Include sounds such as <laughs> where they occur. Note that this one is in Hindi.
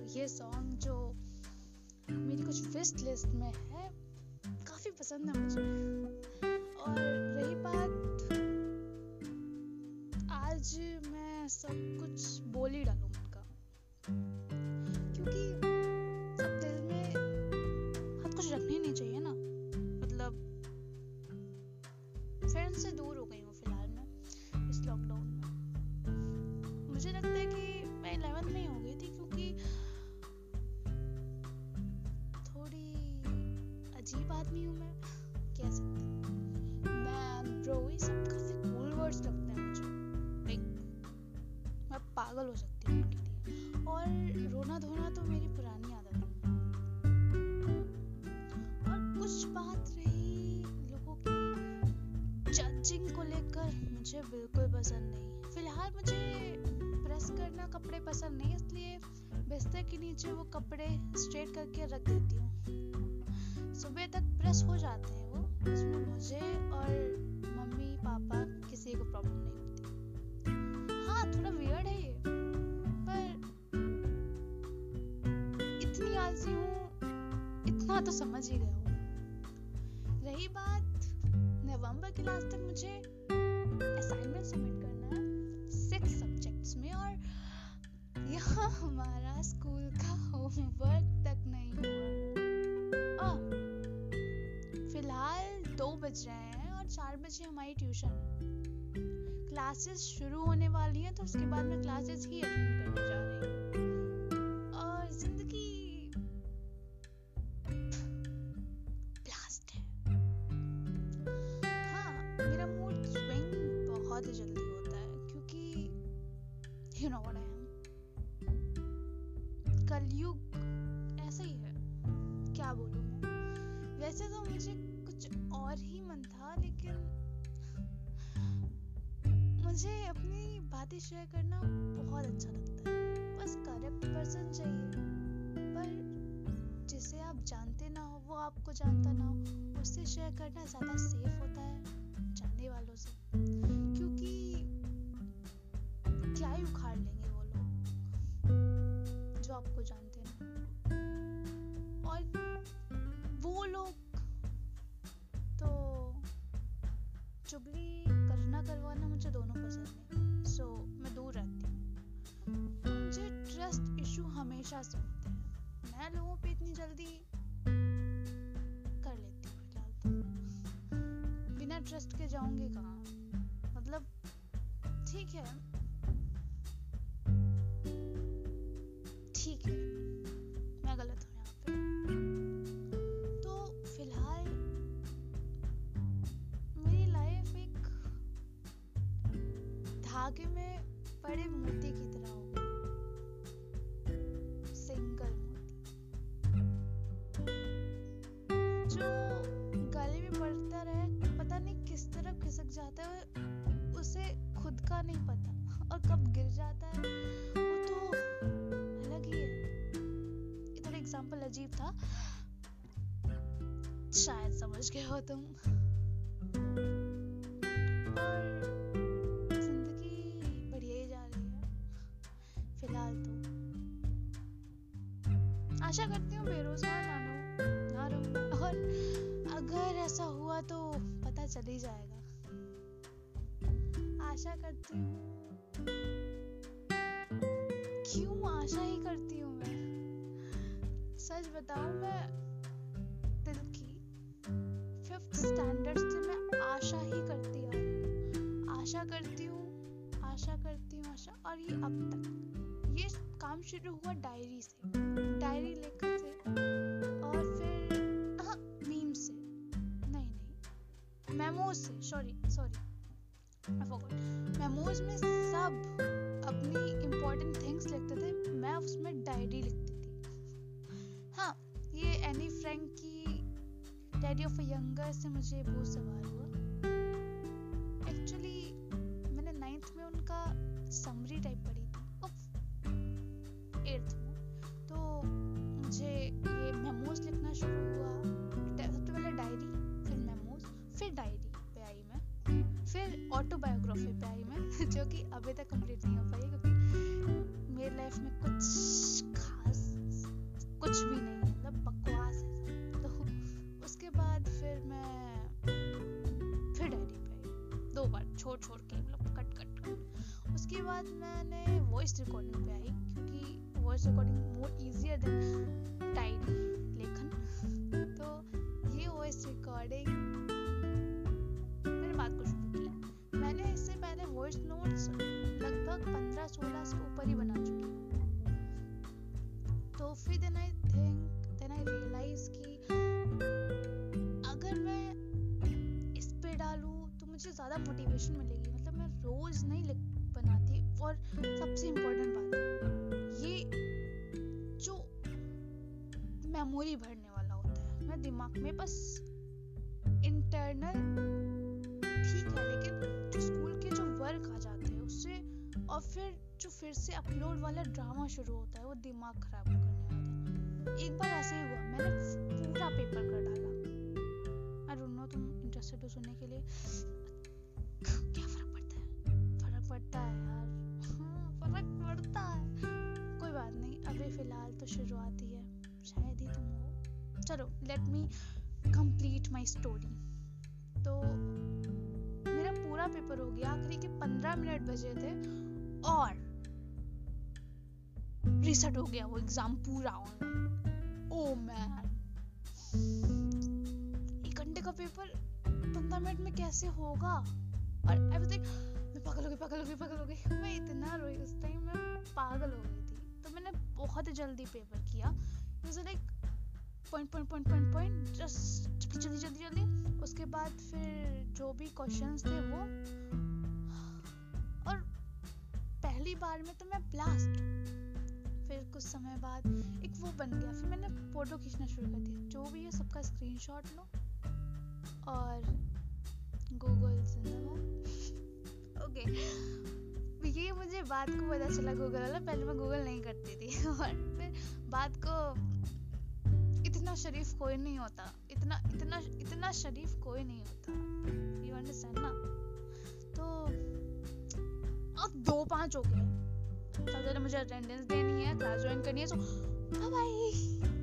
ये सॉन्ग जो मेरी कुछ विस्ट लिस्ट में है, काफ़ी पसंद है मुझे। और रही बात, आज मैं सब कुछ बोल ही डालू उनका। आदमी हूँ मैं। कह सकते मैं ब्रो ये सब काफ़ी कूल वर्ड्स लगते हैं मुझे। लाइक मैं पागल हो सकती हूँ उनके लिए। और रोना धोना तो मेरी पुरानी आदत है। और कुछ बात रही लोगों की। जजिंग को लेकर मुझे बिल्कुल पसंद नहीं फ़िलहाल मुझे प्रेस करना कपड़े पसंद नहीं, इसलिए बिस्तर के नीचे वो कपड़े स्ट्रेट करके रख देती हूँ। सुबह तक प्रेस हो जाते हैं वो उसमें मुझे और मम्मी, पापा किसी को प्रॉब्लम नहीं होती। हाँ थोड़ा वियर्ड है ये, पर इतनी आलसी हूँ, इतना तो समझ ही गया हूँ। रही बात नवंबर के लास्ट तक मुझे असाइनमेंट सबमिट बज रहे हैं और चार बजे हमारी ट्यूशन है। क्लासेस शुरू होने वाली हैं तो उसके बाद मैं क्लासेस ही अटेंड करने जा रही हूँ। है। कलयुग ऐसा ही है, क्या बोलूँ? मैं वैसे तो मुझे कुछ और ही मन था, लेकिन मुझे अपनी बातें शेयर करना बहुत अच्छा लगता है। बस करेक्ट पर्सन चाहिए। पर जिसे आप जानते ना हो, वो आपको जानता ना हो, उससे शेयर करना ज़्यादा सेफ़ होता है जानने वालों से। क्योंकि क्या ही उखाड़ लेंगे वो लोग जो आपको जानते ना और वो लोग चुगली करना करवाना मुझे दोनों पसंद है सो so, मैं दूर रहती हूँ। मुझे ट्रस्ट इशू हमेशा से होते हैं। मैं लोगों पे इतनी जल्दी कर लेती हूँ फ़िलहाल तो। बिना ट्रस्ट के जाऊँगी कहाँ? मतलब ठीक है। ठीक है। धागे में पड़े मोती की तरह हो गई। सिंगल मोती। जो गले में पड़ता रहे, पता नहीं किस तरफ़ खिसक जाता है, उसे खुद का नहीं पता। और कब गिर जाता है, वो तो अलग ही है। ये थोड़ा एग्ज़ाम्पल अजीब था। शायद समझ गए हो तुम। और आशा करती हूँ बेरोजगार ना रहूँ ना रहूँ। और अगर ऐसा हुआ तो पता चल ही जाएगा। आशा करती हूँ। क्यों आशा ही करती हूँ मैं? सच बताऊँ मैं दिल की फिफ्थ स्टैंडर्ड से मैं आशा ही करती आ रही हूँ। आशा करती हूँ, आशा करती हूँ, आशा। और ये अब तक। ये काम शुरू हुआ डायरी से। डायरी लेखन से और फिर हाँ मीम से। नहीं नहीं, मेमोज से सॉरी सॉरी मेमोज में सब अपनी इम्पोर्टेंट थिंग्स लिखते थे, मैं उसमें डायरी लिखती थी। हाँ ये एनी फ्रैंक की डैडी ऑफ़ अ यंगर से मुझे बहुत सवाल हुआ। एक्चुअली मैंने नाइन्थ में उनका समरी टाइप पढ़ी एट्थ में। तो मुझे ये मेमोज लिखना शुरू हुआ। सबसे तो पहले डायरी फिर मेमोज फिर डायरी पे आई मैं। फिर ऑटोबायोग्राफी पे आई मैं, <laughs> जो कि अभी तक कंप्लीट नहीं हो पाई, क्योंकि मेरी लाइफ में कुछ खास, कुछ भी नहीं मतलब बकवास है तो उसके बाद फिर मैं, फिर डायरी पे आई। दो बार छोड़ छोड़ के मतलब कट कट कट उसके बाद मैंने वॉइस रिकॉर्डिंग पे आई, क्योंकि voice recording more easier than diary लेखन। तो ये वॉइस रिकॉर्डिंग मैंने बात को शुरू की मैंने इससे पहले वॉइस नोट्स लगभग पंद्रह सोलह से ऊपर ही बना चुकी तो फिर then I think then I realise कि अगर मैं इस पे डालूं तो मुझे ज़्यादा मोटिवेशन मिलेगी। मतलब मैं रोज़ नहीं लिख बनाती और सबसे इम्पोर्टेंट बात, ये जो मेमोरी भरने वाला होता है, मैं दिमाग में बस इंटरनल ठीक है, लेकिन जो स्कूल के जो वर्क आ जाते हैं, उससे और फिर जो फिर से अपलोड वाला ड्रामा शुरू होता है, वो दिमाग खराब करने वाला है। एक बार ऐसे ही हुआ, मैंने पूरा पेपर कर डाला। आई डोंट नो तुम इंटरेस्टेड हो सुनने के लिए? चलो let me complete my story तो मेरा पूरा पेपर हो गया, आखिरी के पंद्रह मिनट बचे थे और रिसेट हो गया वो एग्ज़ाम पूरा ऑनलाइन ओ मैन एक घंटे का पेपर पंद्रह मिनट में कैसे होगा? और आई वाज लाइक मैं पागल हो गई, पागल हो गई, पागल हो गई। मैं इतना रोई उस टाइम मैं पागल हो गई थी। तो मैंने बहुत जल्दी पेपर किया। Like point point point point point just जल्दी जल्दी जल्दी। उसके बाद फिर जो भी क्वेश्चंस थे वो। और पहली बार में तो मैं ब्लास्ट फिर कुछ समय बाद एक वो बन गया। फिर मैंने फ़ोटो खींचना शुरू कर दिया। जो भी है सबका स्क्रीनशॉट लो। और गूगल ओके ये मुझे बात को पता चला गूगल वाला। पहले मैं गूगल नहीं करती थी। <laughs> और फिर बात को इतना शरीफ कोई नहीं होता। इतना इतना इतना शरीफ कोई नहीं होता। यू अंडरस्टैंड ना? तो अब दो पाँच हो गए पहले मुझे अटेंडेंस देनी है क्लास ज्वाइन करनी है सो बाय